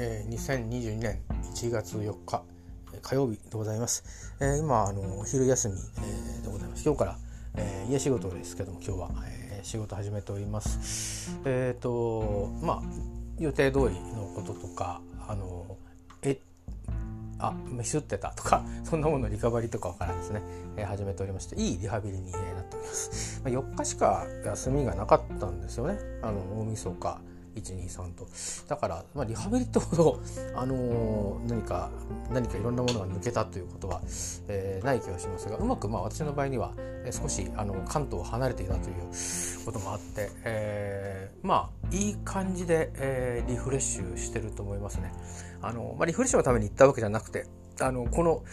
えー、2022年1月4日火曜日でございます、えー、今あのお昼休み、えー、でございます。今日から、えー、家仕事ですけども今日は、えー、仕事始めております。えっ、ー、とまあ予定通りのこととかあのえあミスってたとか そんなものリカバリーとかからですね、えー、始めておりましていいリハビリに、えー、なっております、まあ、4日しか休みがなかったんですよね。あの大晦日。123とだから、まあ、リハビリってほど、あのー、何か何かいろんなものが抜けたということは、えー、ない気がしますがうまくまあ私の場合には、えー、少しあの関東を離れていたということもあって、えー、まあいい感じで、えー、リフレッシュしてると思いますね。あのまあ、リフレッシュのために行ったわけじゃなくてあのこの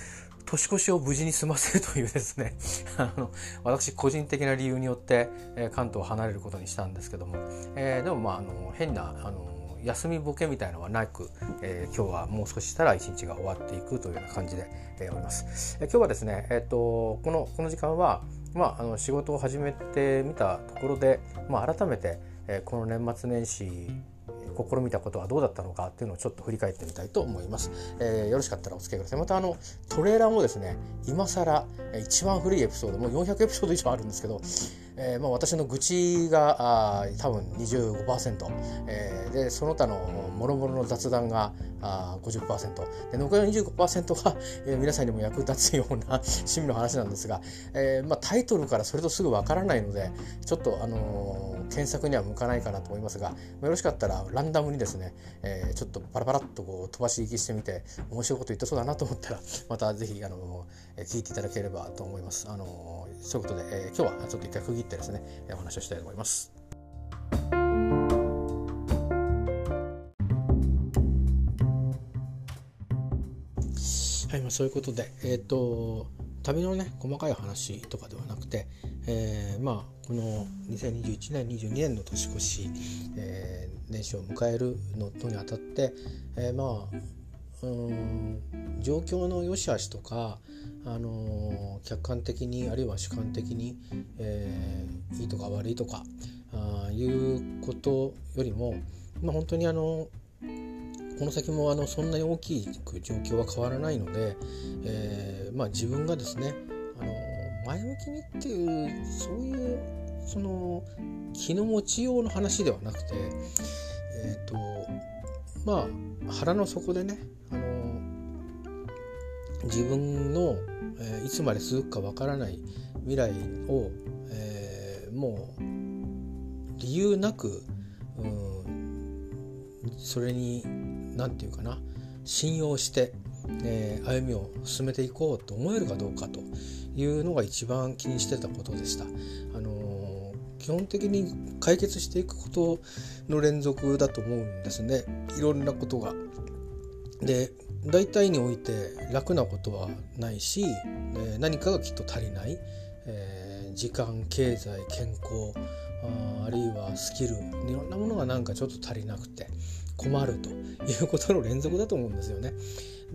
年越しを無事に済ませるというですね あの私個人的な理由によって、えー、関東を離れることにしたんですけども、えー、でもまああの変なあの休みボケみたいのはなく、えー、今日はもう少ししたら一日が終わっていくというような感じで、えー、おります。えー、今日はですね、えーと、このこの時間は、まあ、あの仕事を始めてみたところで、まあ、改めて、えー、この年末年始試みたことはどうだったのかっていうのをちょっと振り返ってみたいと思います。えー、よろしかったらお付き合いください。またあのトレーラーもですね今更一番古いエピソードもう400エピソード以上あるんですけど、えー、まあ私の愚痴があ多分25%、えー、でその他の諸々の雑談があ50%で残りの25%が、えー、皆さんにも役立つような 趣味の話なんですが、えーまあ、タイトルからそれとすぐわからないのでちょっと、あのー、検索には向かないかなと思いますが、まあ、よろしかったらランダムにですね、えー、ちょっとパラパラっとこう飛ばし行きしてみて面白いこと言ってそうだなと思ったら またぜひ、あのー、聞いていただければと思います。あのー、そういうことで、えー、今日はちょっと一回区切ってですねお話をしたいと思います。はい、まあ、そういうことで、えっ、ー、と旅のね細かい話とかではなくて、えー、まあこの2021年22年の年越し、えー、年始を迎えるのとにあたって、えー、まあうん状況の良し悪しとか、あの客観的にあるいは主観的に、えー、いいとか悪いとかあいうことよりも、まあ、本当にあのこの先もあのそんなに大きく状況は変わらないので、えー、まあ、自分がですねあの前向きにっていうそういうその気の持ちようの話ではなくて、えーとまあ、腹の底でねあの自分の、えー、いつまで続くかわからない未来を、えー、もう理由なく、うん、それに何て言うかな信用して、えー、歩みを進めていこうと思えるかどうかというのが一番気にしてたことでした。あの、基本的に解決していくことの連続だと思うんですねいろんなことが。で大体において楽なことはないし、え、何かがきっと足りない、えー、時間経済健康ああるいはスキルいろんなものがなんかちょっと足りなくて困るということの連続だと思うんですよね。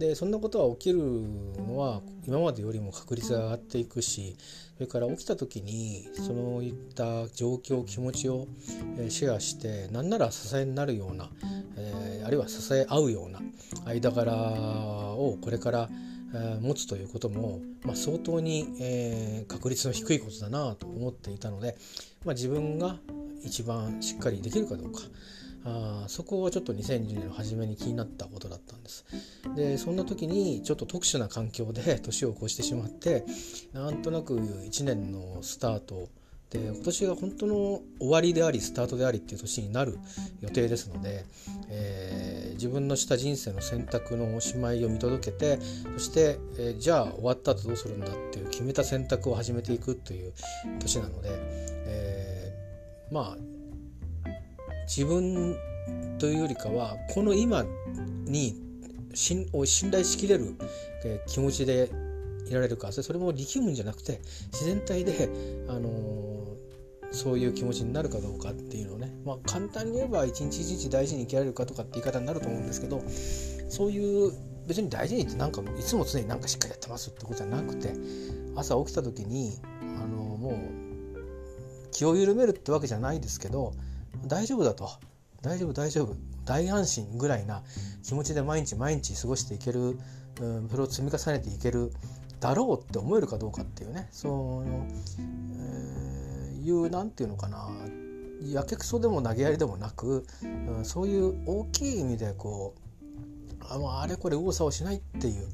でそんなことは起きるのは今までよりも確率が上がっていくしそれから起きた時にそういった状況気持ちをシェアして何なら支えになるような、えー、あるいは支え合うような間柄をこれから持つということも、まあ、相当に、えー、確率の低いことだなと思っていたので、まあ、自分が一番しっかりできるかどうか。あそこはちょっと2020年の初めに気になったことだったんです。でそんな時にちょっと特殊な環境で 年を越してしまってなんとなく1年のスタートで今年が本当の終わりでありスタートでありっていう年になる予定ですので、えー、自分のした人生の選択のおしまいを見届けてそして、えー、じゃあ終わった後どうするんだっていう決めた選択を始めていくという年なので、えー、まあ自分というよりかはこの今に信頼しきれる気持ちでいられるかそれも力むんじゃなくて自然体で、あのー、そういう気持ちになるかどうかっていうのをね、まあ、簡単に言えば一日一日大事に生きられるかとかって言い方になると思うんですけどそういう別に大事にってなんかいつも常になんかしっかりやってますってことじゃなくて朝起きた時にあのー、もう気を緩めるってわけじゃないですけど大丈夫だと。大丈夫大丈夫。大安心ぐらいな気持ちで毎日毎日過ごしていける、うん、それを積み重ねていけるだろうって思えるかどうかっていうね。その、えー、いうなんていうのかな。やけくそでも投げやりでもなく、うん、そういう大きい意味でこうあのあれこれ右往左往しないっていう、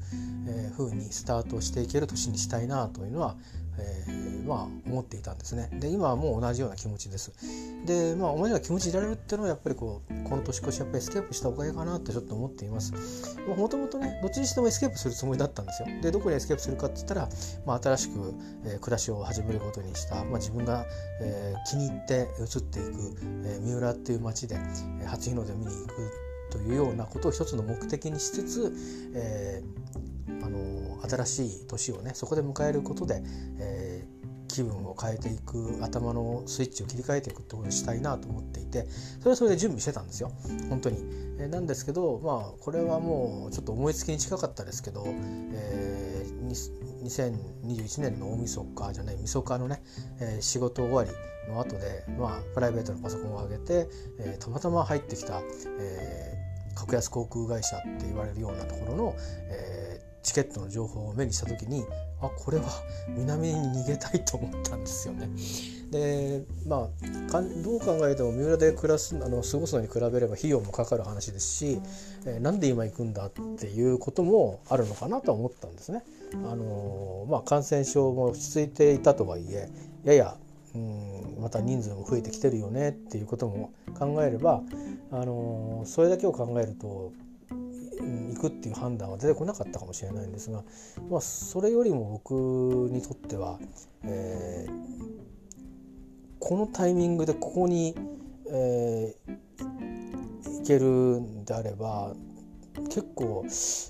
えー、風にスタートしていける年にしたいなというのは、えー、まあ思っていたんですね。で今はもう同じような気持ちです。でまあ同じような気持ちでいられるっていうのはやっぱりこうこの年越しやっぱりエスケープしたおかげかなってちょっと思っています。もともとねどっちにしてもエスケープするつもりだったんですよ。でどこにエスケープするかって言ったら、まあ、新しく、えー、暮らしを始めることにした、まあ、自分が、えー、気に入って移っていく、えー、三浦っていう町で、えー、初日の出を見に行くというようなことを一つの目的にしつつ、えー、あの新しい年をねそこで迎えることで、えー、気分を変えていく頭のスイッチを切り替えていくってことをしたいなと思っていてそれはそれで準備してたんですよ本当に。えー、なんですけどまあこれはもうちょっと思いつきに近かったですけど、えー、2021年の大晦日じゃない晦日のね、えー、仕事終わりの後で、まあ、プライベートのパソコンを上げて、えー、たまたま入ってきた、えー、格安航空会社って言われるようなところの、えー、チケットの情報を目にした時にあこれは南に逃げたいと思ったんですよね。でまあかどう考えても三浦で暮らすあの過ごすのに比べれば費用もかかる話ですし、えー、なんで今行くんだっていうこともあるのかなと思ったんですね。あのまあ、感染症も落ち着いていたとはいえややうんまた人数も増えてきてるよねっていうことも考えれば、あのそれだけを考えると行くっていう判断は出てこなかったかもしれないんですが、まあ、それよりも僕にとっては、えー、このタイミングでここに、えー、行けるんであれば結構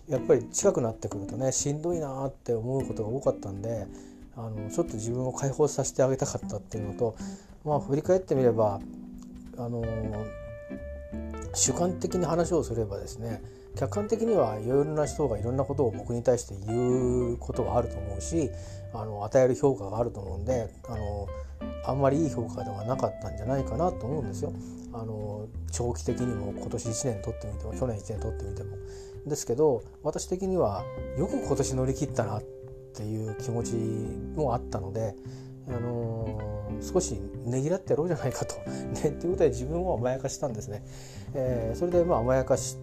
やっぱり近くなってくるとねしんどいなって思うことが多かったんであのちょっと自分を解放させてあげたかったっていうのとまあ振り返ってみればあの主観的に話をすればですね客観的にはいろいろな人がいろんなことを僕に対して言うことがあると思うしあの与える評価があると思うんであのあんまりいい評価ではなかったんじゃないかなと思うんですよ。あの長期的にも今年1年取ってみても去年1年取ってみても。ですけど私的にはよく今年乗り切ったなっていう気持ちもあったので、あのー、少しねぎらってやろうじゃないかと。ね、ということで自分を甘やかしたんですね。えー、それでまあ甘やかし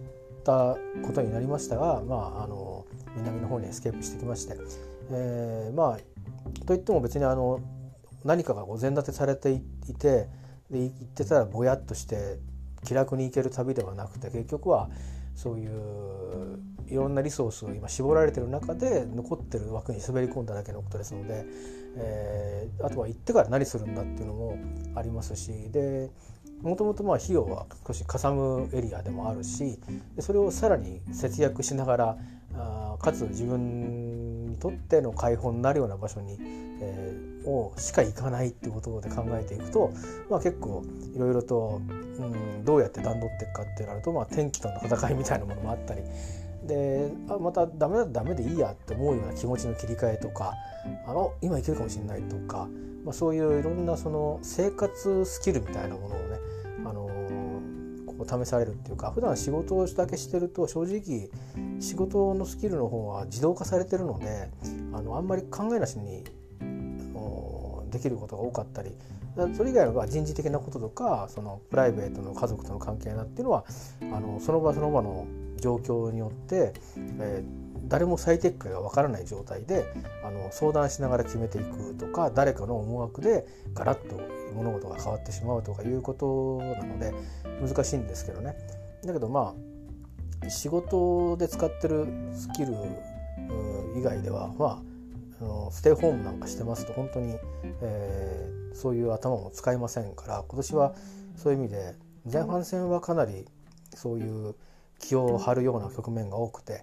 たことになりましたが、まああの南の方にエスケープしてきまして、えー、まあといっても別にあの何かがお膳立てされていてで行ってたらぼやっとして気楽に行ける旅ではなくて結局はそういういろんなリソースを今絞られてる中で残ってる枠に滑り込んだだけのことですので、えー、あとは行ってから何するんだっていうのもありますしでもともとまあ費用は少しかさむエリアでもあるしそれをさらに節約しながらあかつ自分にとっての解放になるような場所に、えー、をしか行かないっていうことで考えていくと、まあ、結構いろいろと、うん、どうやって段取っていくかってなると、まあ、天気との戦いみたいなものもあったり。であまたダメだとダメでいいやって思うような気持ちの切り替えとかあの今いけるかもしれないとか、まあ、そういういろんなその生活スキルみたいなものをね、ここ試されるっていうか普段仕事をだけしてると正直仕事のスキルの方は自動化されてるのであのあんまり考えなしにできることが多かったりそれ以外は人事的なこととかそのプライベートの家族との関係なっていうのはあのその場その場の状況によって、えー、誰も最適解がわからない状態であの相談しながら決めていくとか誰かの思惑でガラッと物事が変わってしまうとかいうことなので難しいんですけどね。だけどまあ仕事で使ってるスキル以外ではまあステイホームなんかしてますと本当に、えー、そういう頭も使いませんから今年はそういう意味で前半戦はかなりそういう気を張るような局面が多くて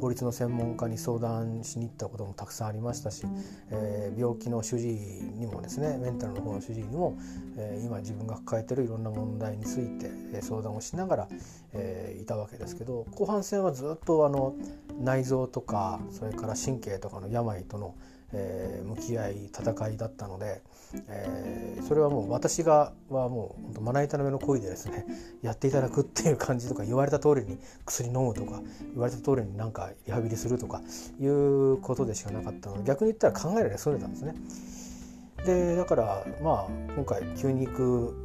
法律の専門家に相談しに行ったこともたくさんありましたし、えー、病気の主治医にもですねメンタルの方の主治医にも、えー、今自分が抱えてるいろんな問題について、相談をしながら、えー、いたわけですけど後半戦はずっとあの内臓とかそれから神経とかの病との、えー、向き合い戦いだったので、えー、それはもう私がはもうまな板の上の恋でですね やっていただくっていう感じとか言われた通りに薬飲むとか言われた通りになんかリハビリするとかいうことでしかなかったので逆に言ったら考えられそれたんですね。でだからまあ今回急に行く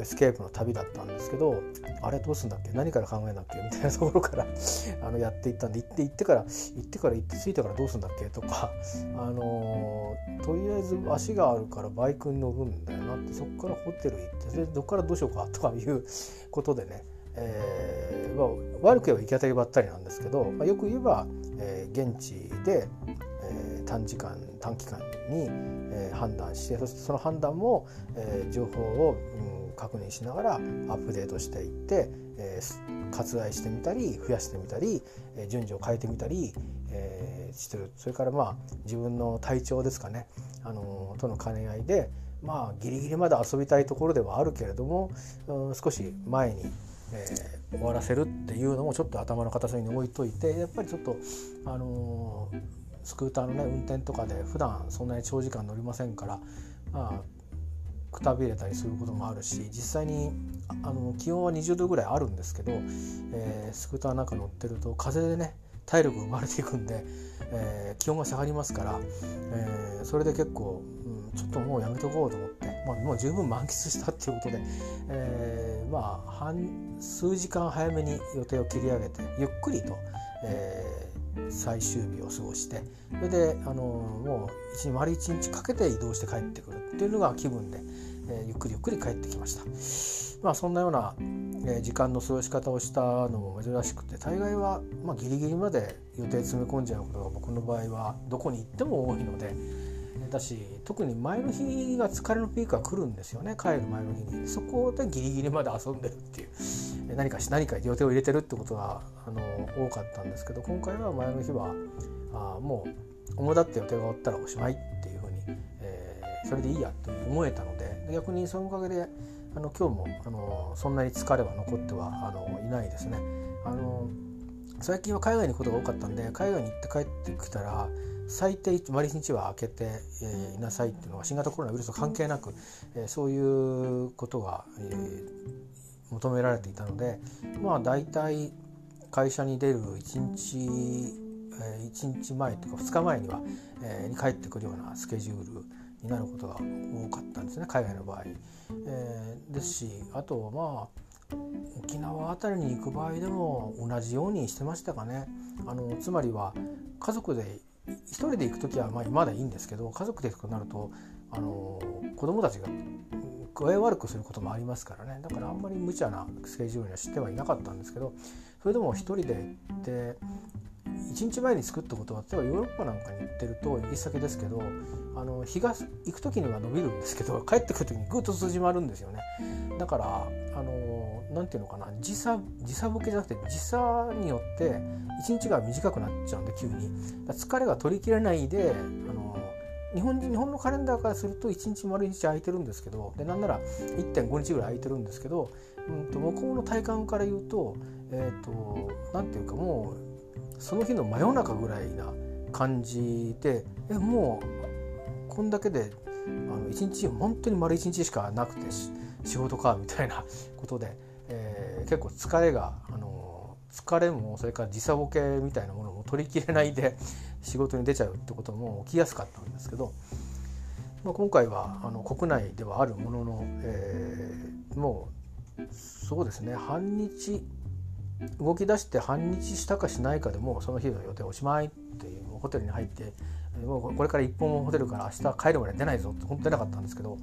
エスケープの旅だったんですけどあれどうすんだっけ？何から考えなっけ？みたいなところから あのやっていったんで行って行ってから行ってから行って着いてからどうすんだっけ？とかあのー、とりあえず足があるからバイクに乗るんだよなってそこからホテル行ってでどっからどうしようか？とかいうことでね、えーまあ、悪く言えば行き当たりばったりなんですけど、まあ、よく言えば、えー、現地で、えー、短時間短期間に、えー、判断してそしてその判断も、えー、情報を、うん確認しながらアップデートしていって、えー、割愛してみたり増やしてみたり、えー、順序を変えてみたり、えー、してる。それからまあ自分の体調ですかね、あのとの兼ね合いでまあギリギリまで遊びたいところではあるけれども、うん、少し前に、えー、終わらせるっていうのもちょっと頭の片隅に置いといてやっぱりちょっとあのー、スクーターのね運転とかで普段そんなに長時間乗りませんからまあくたびれたりすることもあるし実際にあの気温は20度ぐらいあるんですけど、えー、スクーターなんか乗ってると風でね体力生まれていくんで、えー、気温が下がりますから、えー、それで結構、うん、ちょっともうやめとこうと思って、まあ、もう十分満喫したっていうことで、えー、まあ半数時間早めに予定を切り上げてゆっくりと、え最終日を過ごしてそれであのもう一丸一日かけて移動して帰ってくるっていうのが気分で、えー、ゆっくりゆっくり帰ってきました。まあそんなような、えー、時間の過ごし方をしたのも珍しくて大概は、まあ、ギリギリまで予定詰め込んじゃうことが僕の場合はどこに行っても多いので。だし特に前の日が疲れのピークが来るんですよね帰る前の日にそこでギリギリまで遊んでるっていう何かし何か予定を入れてるってことがあの多かったんですけど今回は前の日はあもう主だって予定が終わったらおしまいっていうふうに、えー、それでいいやと思えたので逆にそのおかげであの今日もあのそんなに疲れは残ってはあのいないですね。あの最近は海外に行くことが多かったんで海外に行って帰ってきたら最低丸一日は空けて、え、いなさいっていうのは新型コロナウイルスと関係なく、えー、そういうことが、えー、求められていたのでまあ大体会社に出る1日、えー、1日前とか2日前には、えー、に帰ってくるようなスケジュールになることが多かったんですね海外の場合。えー、ですしあとまあ沖縄辺りに行く場合でも同じようにしてましたかね。あのつまりは家族で一人で行く時はまあまだいいんですけど家族で行くとなるとあの子供たちが具合悪くすることもありますからねだからあんまり無茶なスケジュールにはしてはいなかったんですけどそれでも一人で行って1日前に作ったことは例えばヨーロッパなんかに行ってると行き先ですけどあの日が行く時には伸びるんですけど 帰ってくる時にぐっと縮まるんですよね。だからあの何て言うのかな時差時差ボケじゃなくて時差によって1日が短くなっちゃうんで急に。疲れが取りきれないであの日本日本のカレンダーからすると1日丸1日空いてるんですけどでなんなら1.5日ぐらい空いてるんですけど、うんと、向こうの体感から言うとえ、ー、と何て言うかもうその日の真夜中ぐらいな感じでえもうこんだけであの1日本当に丸1日しかなくて仕事かみたいなことで、えー、結構疲れがあの疲れもそれから時差ボケみたいなものも取りきれないで仕事に出ちゃうってことも起きやすかったんですけど、まあ、今回はあの国内ではあるものの、えー、もうそうですね半日動き出して半日したかしないかでもうその日の予定おしまいっていうホテルに入ってもうこれから一本もホテルから明日帰るまで出ないぞって本当出なかったんですけど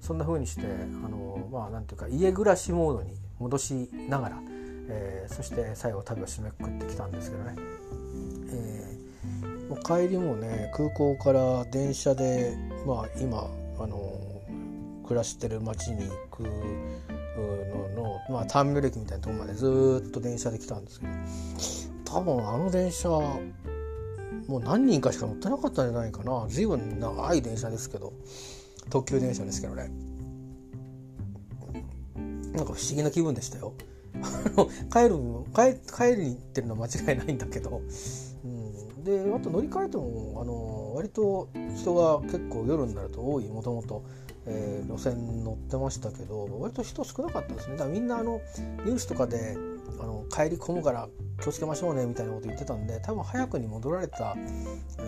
そんな風にしてあのまあなんていうか家暮らしモードに戻しながら、えー、そして最後旅を締めくくってきたんですけどね。えー帰りもね空港から電車でまあ今あの暮らしてる町に行くの、まあ、ターミナル駅みたいなとこまでずっと電車で来たんですけど多分あの電車もう何人かしか乗ってなかったんじゃないかな。随分長い電車ですけど特急電車ですけどね。なんか不思議な気分でしたよ。帰る帰帰りに行ってるのは間違いないんだけど、うん、であと乗り換えてもあの割と人が結構夜になると多いもともと。えー、路線乗ってましたけど割と人少なかったですねだからみんなあのニュースとかであの帰り込むから気をつけましょうねみたいなこと言ってたんで多分早くに戻られた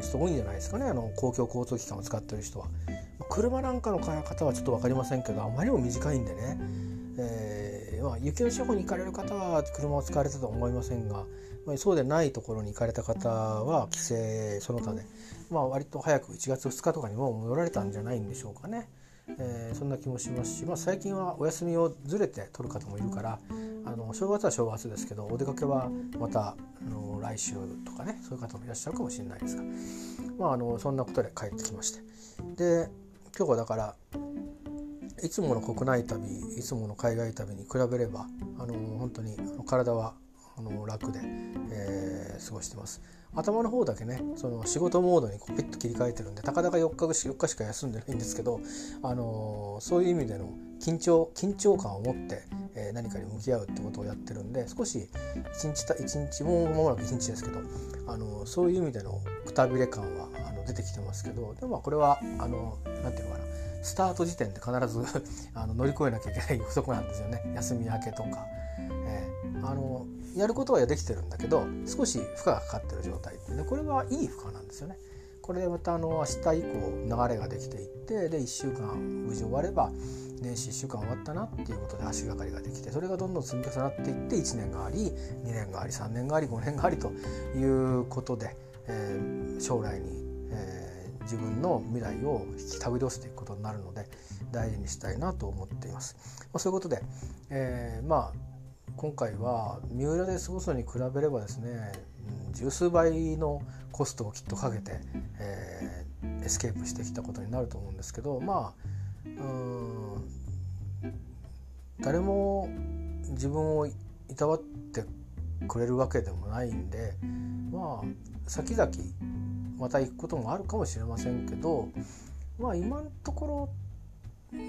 人多いんじゃないですかねあの公共交通機関を使ってる人は。車なんかの方はちょっと分かりませんけどあまりにも短いんでね、えーまあ、雪の地方に行かれる方は車を使われたとは思いませんが、まあ、そうでないところに行かれた方は帰省その他で、まあ、割と早く1月2日とかにも戻られたんじゃないんでしょうかね。えー、そんな気もしますし、まあ、最近はお休みをずれて取る方もいるからあの正月は正月ですけどお出かけはまたあの来週とかねそういう方もいらっしゃるかもしれないですが、まあ、あのそんなことで帰ってきましてで今日はだからいつもの国内旅いつもの海外旅に比べればあの本当に体はあの楽で、えー、過ごしてます。頭の方だけねその仕事モードにこうピッと切り替えてるんでたかだか4日 ,4 日しか休んでないんですけど、あのー、そういう意味での緊張緊張感を持って、えー、何かに向き合うってことをやってるんで少し1日た1日もう間もなく1日ですけど、あのー、そういう意味でのくたびれ感はあの出てきてますけどでもこれはあのなんていうのかなスタート時点で必ず あの乗り越えなきゃいけないとこなんですよね休み明けとか。えー、あのやることはできてるんだけど少し負荷がかかってる状態でこれはいい負荷なんですよね。これでまたあの明日以降流れができていってで1週間無事終われば年始1週間終わったなっていうことで足がかりができてそれがどんどん積み重なっていって1年があり2年があり3年があり5年がありということで、えー、将来に、えー、自分の未来を引き手繰り寄せていくことになるので大事にしたいなと思っています。まあ、そういうことで、えー、まあ今回は三浦で過ごすに比べればですね十数倍のコストをきっとかけて、えー、エスケープしてきたことになると思うんですけどまあうん誰も自分をいたわってくれるわけでもないんでまあ先々また行くこともあるかもしれませんけどまあ今のところ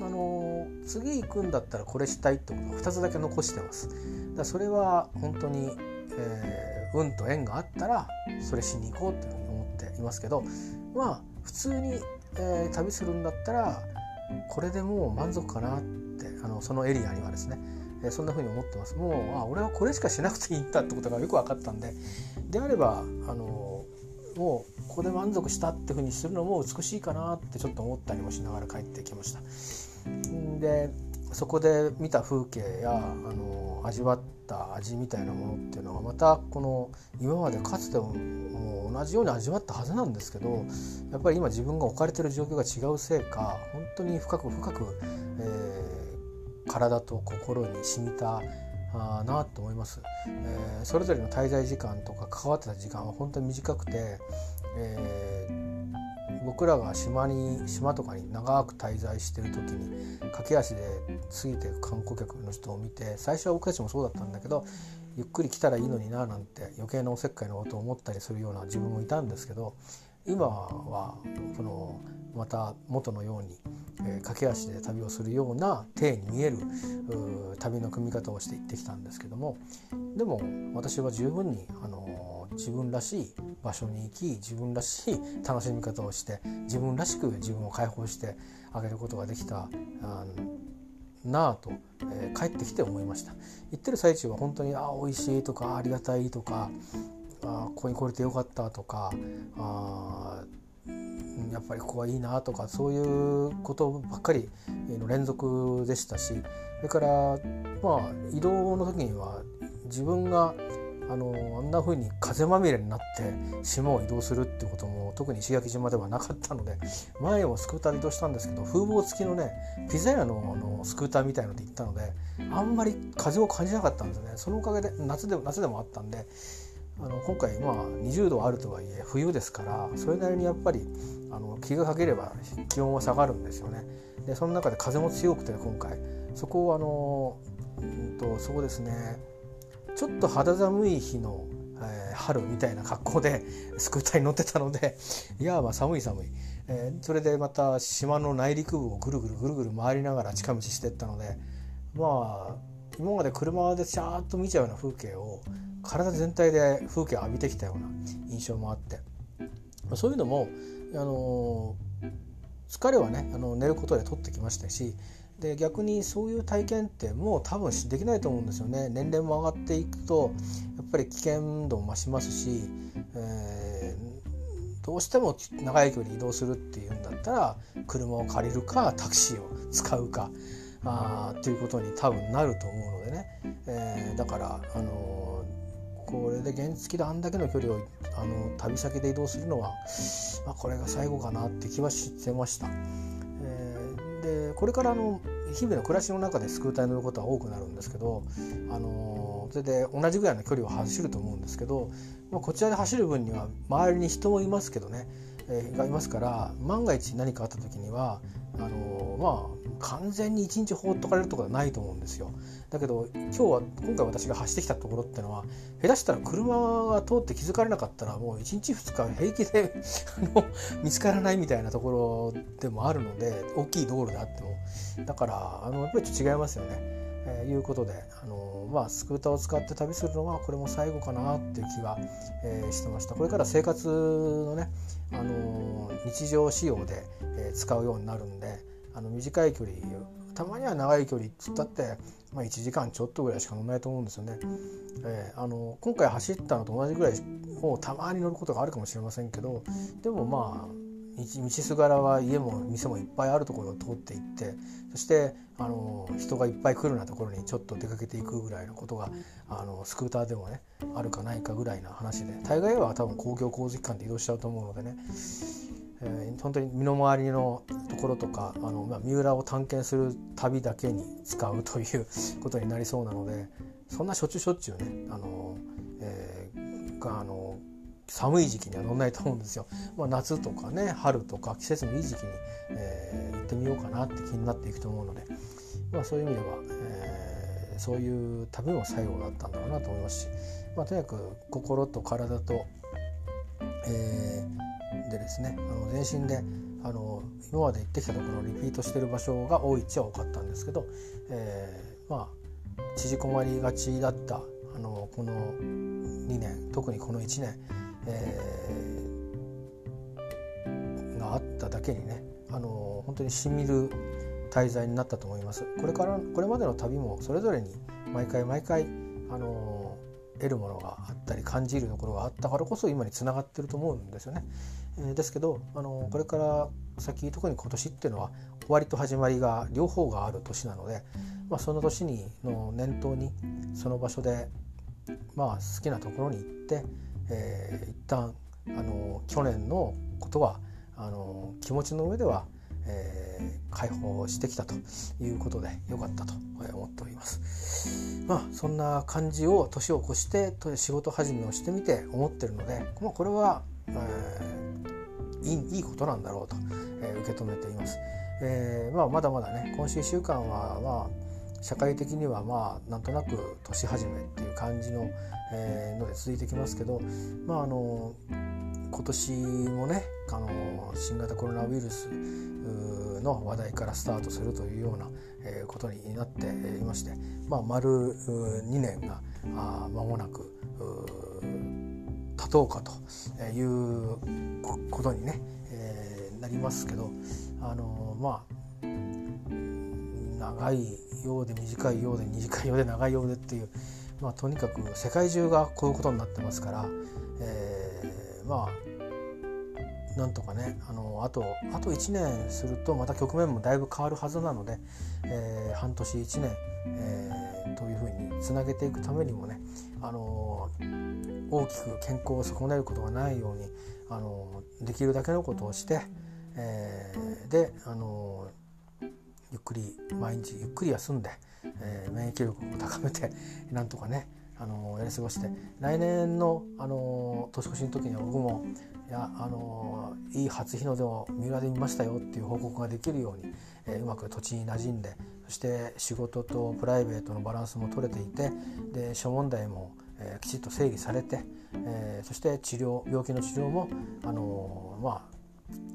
あの次行くんだったらこれしたいってことを2つだけ残してます。だそれは本当に、えー、運と縁があったらそれしに行こうっていうふうに思っていますけどまあ普通に、えー、旅するんだったらこれでもう満足かなってあのそのエリアにはですね、えー、そんなふうに思ってます。もうあ俺はこれしかしなくていいんだってことがよく分かったんでであればあのもうここで満足したっていうふうにするのも美しいかなってちょっと思ったりもしながら帰ってきました。でそこで見た風景やあの味わった味みたいなものっていうのはまたこの今までかつてももう同じように味わったはずなんですけどやっぱり今自分が置かれてる状況が違うせいか本当に深く深く、えー、体と心に染みたなと思います、えー、それぞれの滞在時間とか関わってた時間は本当に短くて、えー、僕らが島に島とかに長く滞在してる時に駆け足で過ぎていく観光客の人を見て最初は僕たちもそうだったんだけどゆっくり来たらいいのにななんて余計なおせっかいのことを思ったりするような自分もいたんですけど今はそのまた元のように、えー、駆け足で旅をするような体に見える旅の組み方をしていってきたんですけどもでも私は十分に、あの自分らしい場所に行き自分らしい楽しみ方をして自分らしく自分を解放してあげることができたなあと、えー、帰ってきて思いました。行ってる最中は本当にあ美味しいとかありがたいとかあここに来れてよかったとかあやっぱりここはいいなとかそういうことばっかりの連続でしたしそれからまあ移動の時には自分があのあんな風に風まみれになって島を移動するってことも特に石垣島ではなかったので前をスクーターで移動したんですけど風貌付きのねピザ屋のあのスクーターみたいので行ったのであんまり風を感じなかったんですね。そのおかげで夏で夏でもあったんであの今回まあ20度あるとはいえ冬ですからそれなりにやっぱりあの気がかければ気温は下がるんですよね。でその中で風も強くて今回。そこをあの、うんとそうですね。ちょっと肌寒い日の、えー、春みたいな格好でスクーターに乗ってたのでいやまあ寒い寒い、えー、それでまた島の内陸部をぐるぐるぐるぐる回りながら近道してったのでまあ今まで車でシャーッと見ちゃうような風景を体全体で風景を浴びてきたような印象もあって。そういうのもあの疲れはねあの寝ることで取ってきましたしで逆にそういう体験ってもう多分できないと思うんですよね。年齢も上がっていくとやっぱり危険度も増しますし、えー、どうしても長い距離移動するっていうんだったら車を借りるかタクシーを使うかあっていうことに多分なると思うのでね、えー、だから、あのー、これで原付であんだけの距離をあの旅先で移動するのは、まあ、これが最後かなって気はしてました。でこれからの日々の暮らしの中でスクーターに乗ることは多くなるんですけど、あのそれで同じぐらいの距離を走ると思うんですけど、まあ、こちらで走る分には周りに人もいますけどね、えー、がいますから万が一何かあった時にはあのまあ完全に一日放っとかれるとかはないと思うんですよ。だけど今日は今回私が走ってきたところってのは下手したら車が通って気づかれなかったらもう1日2日平気で 見つからないみたいなところでもあるので大きい道路であってもだからあのやっぱりちょっと違いますよね。えー、いうことであの、まあ、スクーターを使って旅するのはこれも最後かなっていう気が、えー、してましたこれから生活のね、あの日常仕様で、えー、使うようになるんであの短い距離たまには長い距離っつったってまあ、1時間ちょっとぐらいしか乗らないと思うんですよね。えー、あの今回走ったのと同じぐらいをたまに乗ることがあるかもしれませんけどでもまあ道すがらは家も店もいっぱいあるところを通っていってそしてあの人がいっぱい来るようなところにちょっと出かけていくぐらいのことがあのスクーターでもねあるかないかぐらいな話で大概は多分公共交通機関で移動しちゃうと思うのでねえー、本当に身の回りのところとかあの、まあ、三浦を探検する旅だけに使うということになりそうなのでそんなしょっちゅうしょっちゅうねあの、えー、あの寒い時期には乗んないと思うんですよ。まあ、夏とかね春とか季節のいい時期に、えー、行ってみようかなって気になっていくと思うので、まあ、そういう意味では、えー、そういう旅も最後だったんだろうなと思いますし、まあ、とにかく心と体と、えーでですねあの全身であの今まで行ってきたところをリピートしてる場所が多いっちゃ多かったんですけど、えー、まあ縮こまりがちだったあのこの2年特にこの1年、えー、があっただけにねあの本当にしみる滞在になったと思います。これからこれまでの旅もそれぞれに毎回毎回あの得るものがあったり感じるところがあったからこそ今につながってると思うんですよね。えー、ですけどあのこれから先特に今年っていうのは終わりと始まりが両方がある年なので、まあ、その年にの念頭にその場所で、まあ、好きなところに行って、えー、一旦あの去年のことはあの気持ちの上では、えー、解放してきたということでよかったと思っております。まあそんな感じを年を越して仕事始めをしてみて思ってるので、まあ、これは、えーいいいいことなんだろうと、えー、受け止めています。えーまあ、まだまだね今週1週間はまあ社会的にはまあなんとなく年始めっていう感じの,、えー、ので続いてきますけど、まあ、あの今年もねあの新型コロナウイルスの話題からスタートするというような、えー、ことになっていまして、まあ、丸2年が間もなく立とうかということにね、えー、なりますけどあのまあ長いようで短いようで短いようで長いようでっていう、まあ、とにかく世界中がこういうことになってますから、えー、まあなんとかねあのあとあと1年するとまた局面もだいぶ変わるはずなので、えー、半年1年、えー、というふうにつなげていくためにもねあの大きく健康を損ねることがないようにあのできるだけのことをして、えー、であのゆっくり毎日ゆっくり休んで、えー、免疫力を高めて なんとかねあのやり過ごして来年のあの年越しの時には僕もいやあのいい初日の出を三浦で見ましたよっていう報告ができるように、えー、うまく土地に馴染んでそして仕事とプライベートのバランスも取れていてで諸問題もえー、きちっと整理されて、えー、そして治療病気の治療も、あのー、まあ、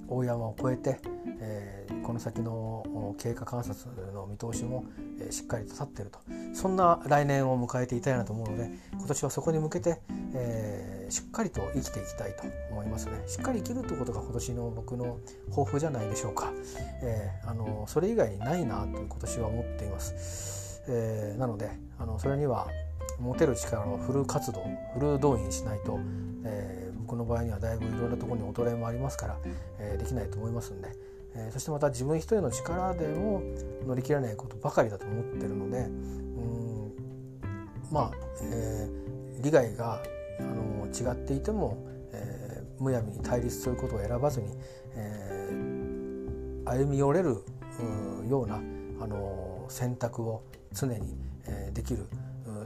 大山を越えて、えー、この先の経過観察の見通しも、えー、しっかりと立っていると。そんな来年を迎えていたいなと思うので今年はそこに向けて、えー、しっかりと生きていきたいと思いますね。しっかり生きるということが今年の僕の抱負じゃないでしょうか、えー、あのそれ以外にないなと今年は思っています、えー、なのであのそれには持てる力をフル活動フル動員しないと、えー、僕の場合にはだいぶいろんなところに衰えもありますから、えー、できないと思いますんで、えー、そしてまた自分一人の力でも乗り切らないことばかりだと思ってるのでうんまあ、えー、利害があの違っていても、えー、むやみに対立することを選ばずに、えー、歩み寄れるようなあの選択を常に、えー、できる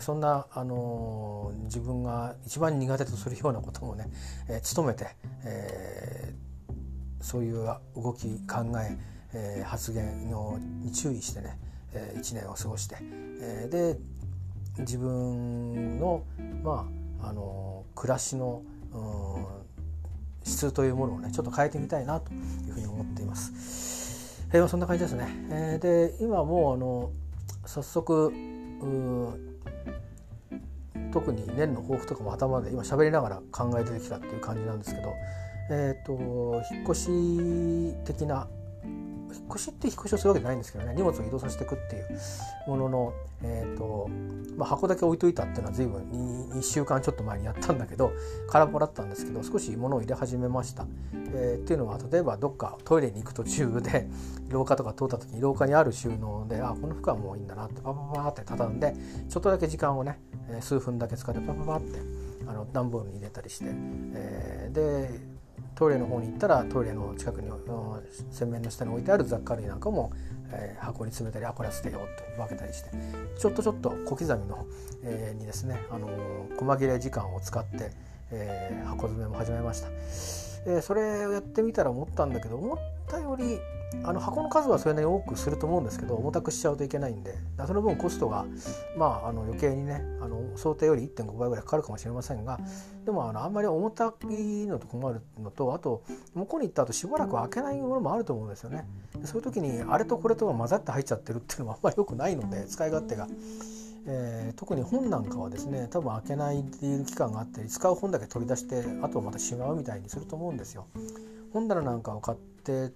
そんな、あの自分が一番苦手とするようなこともね、えー、努めて、えー、そういう動き考ええー、発言のに注意してね、えー、1年を過ごして、えー、で自分のまああの暮らしの質というものをねちょっと変えてみたいなというふうに思っています。えー、そんな感じですね。えー、で今もうあの早速特に年の抱負とかも頭で今喋りながら考えてきたっていう感じなんですけど、えーと、引っ越し的な引っ越しって引っ越しをするわけじゃないんですけどね荷物を移動させていくっていうものの、えーとまあ、箱だけ置いといたっていうのは随分 2, 2週間ちょっと前にやったんだけど空っぽだったんですけど少し物を入れ始めました。えー、っていうのは例えばどっかトイレに行く途中で廊下とか通った時に廊下にある収納であこの服はもういいんだなってパパパって畳んでちょっとだけ時間をね数分だけ使ってパパパってあの段ボールに入れたりして、えー、でトイレの方に行ったらトイレの近くに洗面の下に置いてある雑貨類なんかも、えー、箱に詰めたりあこれは捨てようと分けたりしてちょっとちょっと小刻みの、えー、にですね、あのー、細切れ時間を使って、えー、箱詰めも始めました。え、それをやってみたら思ったんだけど思ったよりあの箱の数はそれなりに多くすると思うんですけど重たくしちゃうといけないんでその分コストが、まあ、あの余計にねあの想定より1.5倍ぐらいかかるかもしれませんがでもあのあんまり重たいのと困るのとあと向こうに行った後しばらく開けないものもあると思うんですよね。そういう時にあれとこれとが混ざって入っちゃってるっていうのもあんまり良くないので使い勝手が。えー、特に本なんかはですね多分開けないでいる期間があったり使う本だけ取り出してあとはまたしまうみたいにすると思うんですよ。本棚なんかを買って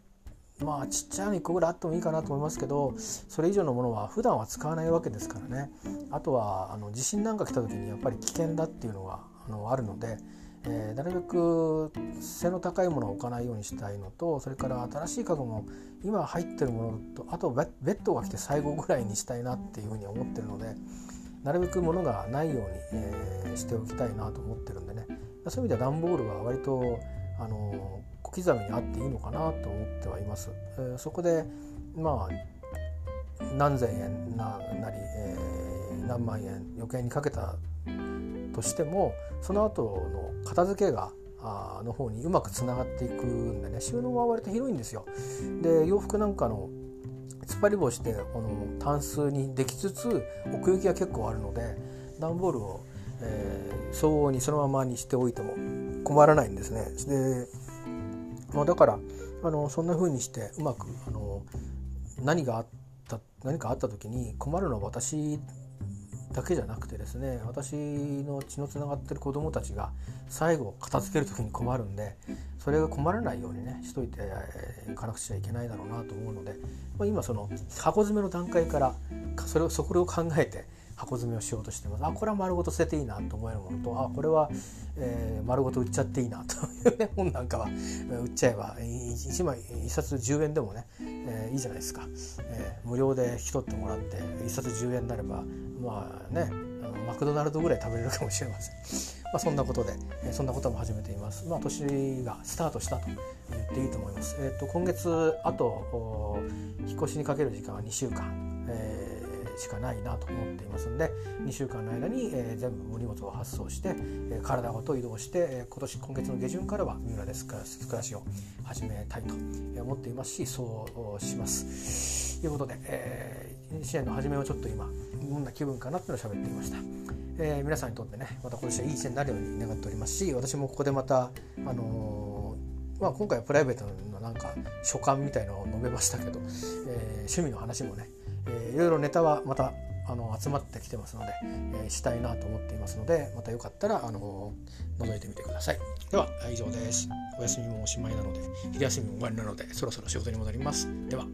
まあちっちゃいの1個ぐらいあってもいいかなと思いますけどそれ以上のものは普段は使わないわけですからねあとはあの地震なんか来た時にやっぱり危険だっていうのがあのあるので、えー、なるべく背の高いものを置かないようにしたいのとそれから新しい家具も今入ってるものとあとベッドが来て最後ぐらいにしたいなっていうふうに思ってるのでなるべく物がないように、えー、しておきたいなと思ってるんでねそういう意味では段ボールは割とあの小刻みにあっていいのかなと思ってはいます。えー、そこでまあ何千円ななり、えー、何万円余計にかけたとしてもその後の片付けがあの方にうまくつながっていくんでね収納は割と広いんですよ。で洋服なんかの突っ張り棒してこのタンスにできつつ奥行きが結構あるので段ボールを、えー、相応にそのままにしておいても困らないんですね。でまあ、だからあのそんな風にしてうまくあの何があった何かあった時に困るのは私だけじゃなくてですね私の血のつながってる子どもたちが最後片付ける時に困るんでそれが困らないようにねしといていかなくちゃいけないだろうなと思うので、まあ、今その箱詰めの段階からそれをそこを考えて箱詰めをしようとしてますあこれは丸ごと捨てていいなと思えるものとあこれは、えー、丸ごと売っちゃっていいなというね本なんかは売っちゃえば1枚1冊10円でもね、えー、いいじゃないですか、えー、無料で引き取ってもらって1冊10円になればまあねマクドナルドぐらい食べれるかもしれません。まあ、そんなことで、えー、そんなことも始めています。まあ、年がスタートしたと言っていいと思います。えっ、ー、と、今月、あと、引っ越しにかける時間は2週間。えーしかないなと思っていますので2週間の間に、えー、全部荷物を発送して、えー、体ごと移動して、えー、今年今月の下旬からは三浦で暮らしを始めたいと思っていますしそうします。ということで、えー、1年の初めをちょっと今どんな気分かなっていうのを喋っていました。えー、皆さんにとってねまた今年はいい1年になるように願っておりますし私もここでまた、あのー、まあ、今回はプライベートのなんか所感みたいのを述べましたけど、えー、趣味の話もねえー、いろいろネタはまたあの集まってきてますので、えー、したいなと思っていますのでまたよかったらあの覗いてみてください。では以上です。お休みもおしまいなので昼休みも終わりなのでそろそろ仕事に戻ります。では。